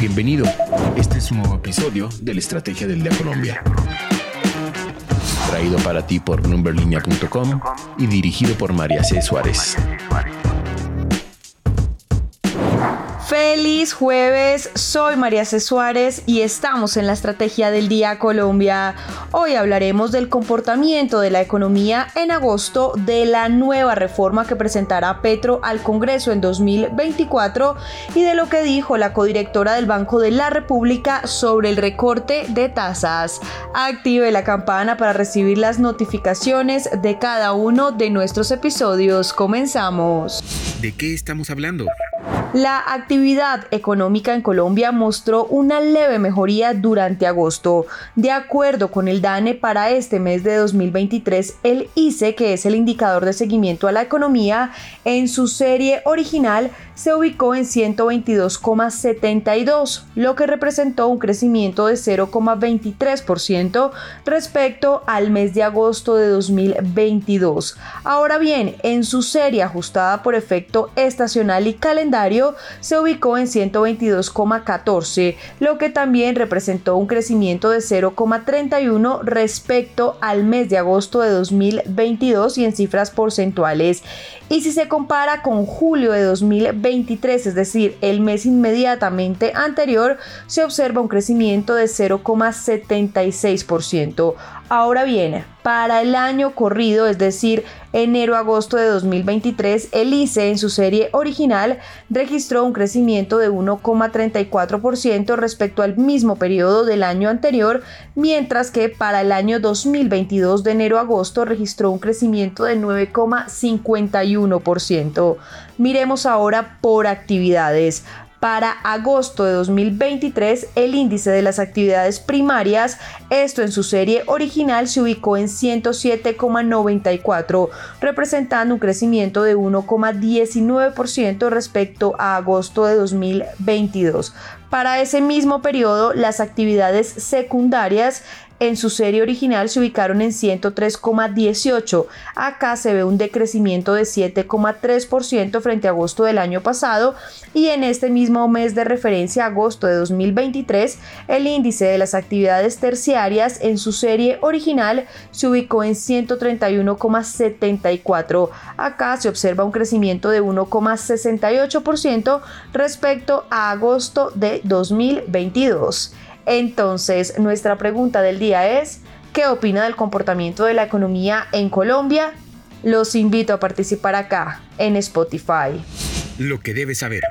Bienvenido. Este es un nuevo episodio de la Estrategia del Día Colombia. Traído para ti por numberlinea.com y dirigido por María C. Suárez. Feliz jueves, soy María C. Suárez y estamos en la Estrategia del Día Colombia. Hoy hablaremos del comportamiento de la economía en agosto, de la nueva reforma que presentará Petro al Congreso en 2024 y de lo que dijo la codirectora del Banco de la República sobre el recorte de tasas. Active la campana para recibir las notificaciones de cada uno de nuestros episodios. Comenzamos. ¿De qué estamos hablando? La actividad económica en Colombia mostró una leve mejoría durante agosto. De acuerdo con el DANE, para este mes de 2023, el ICE, que es el indicador de seguimiento a la economía, en su serie original se ubicó en 122,72, lo que representó un crecimiento de 0,23% respecto al mes de agosto de 2022. Ahora bien, en su serie ajustada por efecto estacional y calendario, se ubicó en 122,14, lo que también representó un crecimiento de 0,31 respecto al mes de agosto de 2022 y en cifras porcentuales. Y si se compara con julio de 2023, es decir, el mes inmediatamente anterior, se observa un crecimiento de 0,76%. Ahora bien, para el año corrido, es decir, enero-agosto de 2023, el ICE en su serie original registró un crecimiento de 1,34% respecto al mismo periodo del año anterior, mientras que para el año 2022 de enero-agosto registró un crecimiento de 9,51%. Miremos ahora por actividades. Para agosto de 2023, el índice de las actividades primarias, esto en su serie original, se ubicó en 107,94, representando un crecimiento de 1,19% respecto a agosto de 2022. Para ese mismo periodo, las actividades secundarias en su serie original se ubicaron en 103,18. Acá se ve un decrecimiento de 7,3% frente a agosto del año pasado y en este mismo mes de referencia, agosto de 2023, el índice de las actividades terciarias en su serie original se ubicó en 131,74. Acá se observa un crecimiento de 1,68% respecto a agosto de 2022. Entonces, nuestra pregunta del día es, ¿qué opina del comportamiento de la economía en Colombia? Los invito a participar acá en Spotify. Lo que debes saber.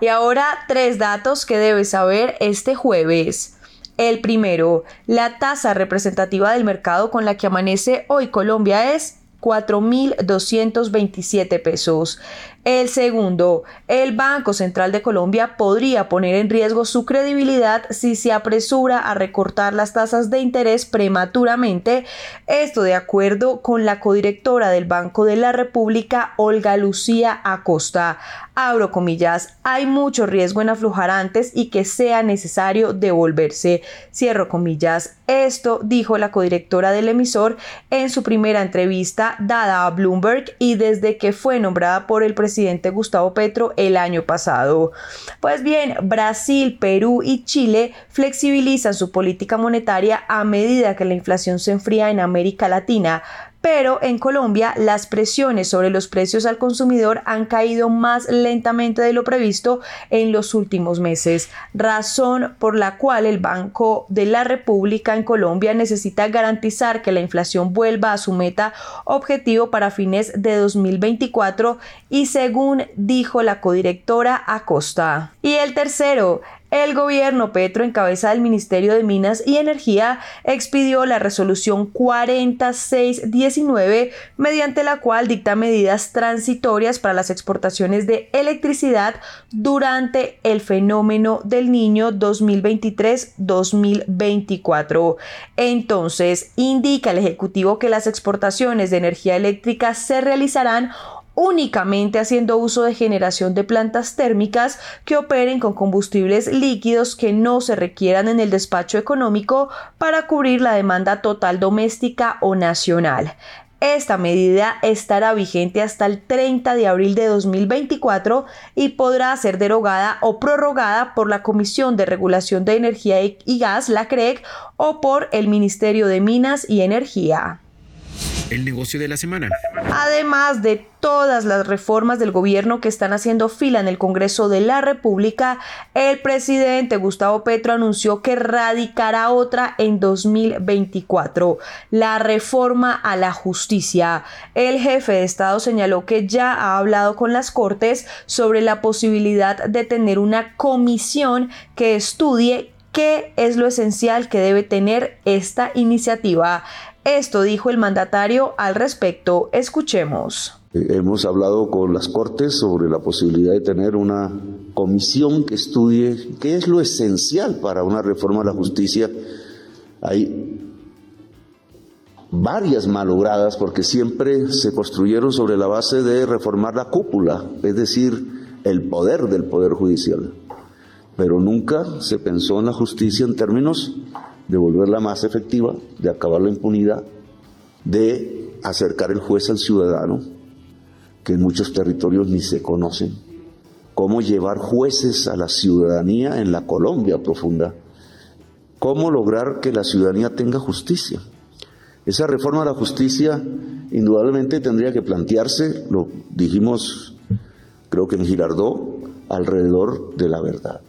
Y ahora tres datos que debes saber este jueves. El primero, la tasa representativa del mercado con la que amanece hoy Colombia es 4.227 pesos. El segundo, el Banco Central de Colombia podría poner en riesgo su credibilidad si se apresura a recortar las tasas de interés prematuramente. Esto de acuerdo con la codirectora del Banco de la República, Olga Lucía Acosta. Abro comillas, hay mucho riesgo en aflojar antes y que sea necesario devolverse. Cierro comillas. Esto dijo la codirectora del emisor en su primera entrevista dada a Bloomberg y desde que fue nombrada por el presidente Gustavo Petro el año pasado. Pues bien, Brasil, Perú y Chile flexibilizan su política monetaria a medida que la inflación se enfría en América Latina, pero en Colombia las presiones sobre los precios al consumidor han caído más lentamente de lo previsto en los últimos meses, razón por la cual el Banco de la República en Colombia necesita garantizar que la inflación vuelva a su meta objetivo para fines de 2024 y según dijo la codirectora Acosta. Y el tercero, el gobierno Petro, en cabeza del Ministerio de Minas y Energía, expidió la resolución 4619, mediante la cual dicta medidas transitorias para las exportaciones de electricidad durante el fenómeno del niño 2023-2024. Entonces, indica el Ejecutivo que las exportaciones de energía eléctrica se realizarán únicamente haciendo uso de generación de plantas térmicas que operen con combustibles líquidos que no se requieran en el despacho económico para cubrir la demanda total doméstica o nacional. Esta medida estará vigente hasta el 30 de abril de 2024 y podrá ser derogada o prorrogada por la Comisión de Regulación de Energía y Gas, la CREG, o por el Ministerio de Minas y Energía el negocio de la semana. Además de todas las reformas del gobierno que están haciendo fila en el Congreso de la República, el presidente Gustavo Petro anunció que radicará otra en 2024, la reforma a la justicia. El jefe de Estado señaló que ya ha hablado con las Cortes sobre la posibilidad de tener una comisión que estudie qué es lo esencial que debe tener esta iniciativa. Esto dijo el mandatario al respecto. Escuchemos. Hemos hablado con las Cortes sobre la posibilidad de tener una comisión que estudie qué es lo esencial para una reforma a la justicia. Hay varias malogradas porque siempre se construyeron sobre la base de reformar la cúpula, es decir, el poder del Poder Judicial. Pero nunca se pensó en la justicia en términos de volverla más efectiva, de acabar la impunidad, de acercar el juez al ciudadano, que en muchos territorios ni se conocen, cómo llevar jueces a la ciudadanía en la Colombia profunda, cómo lograr que la ciudadanía tenga justicia. Esa reforma a la justicia indudablemente tendría que plantearse, lo dijimos creo que en Girardó, alrededor de la verdad.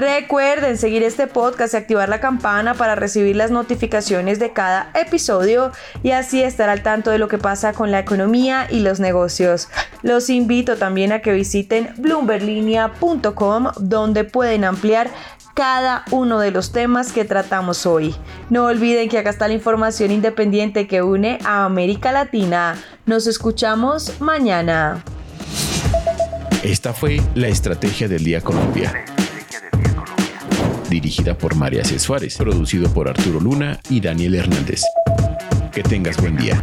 Recuerden seguir este podcast y activar la campana para recibir las notificaciones de cada episodio y así estar al tanto de lo que pasa con la economía y los negocios. Los invito también a que visiten bloomberlinia.com donde pueden ampliar cada uno de los temas que tratamos hoy. No olviden que acá está la información independiente que une a América Latina. Nos escuchamos mañana. Esta fue la Estrategia del Día Colombia dirigida por María C. Suárez, producido por Arturo Luna y Daniel Hernández. Que tengas buen día.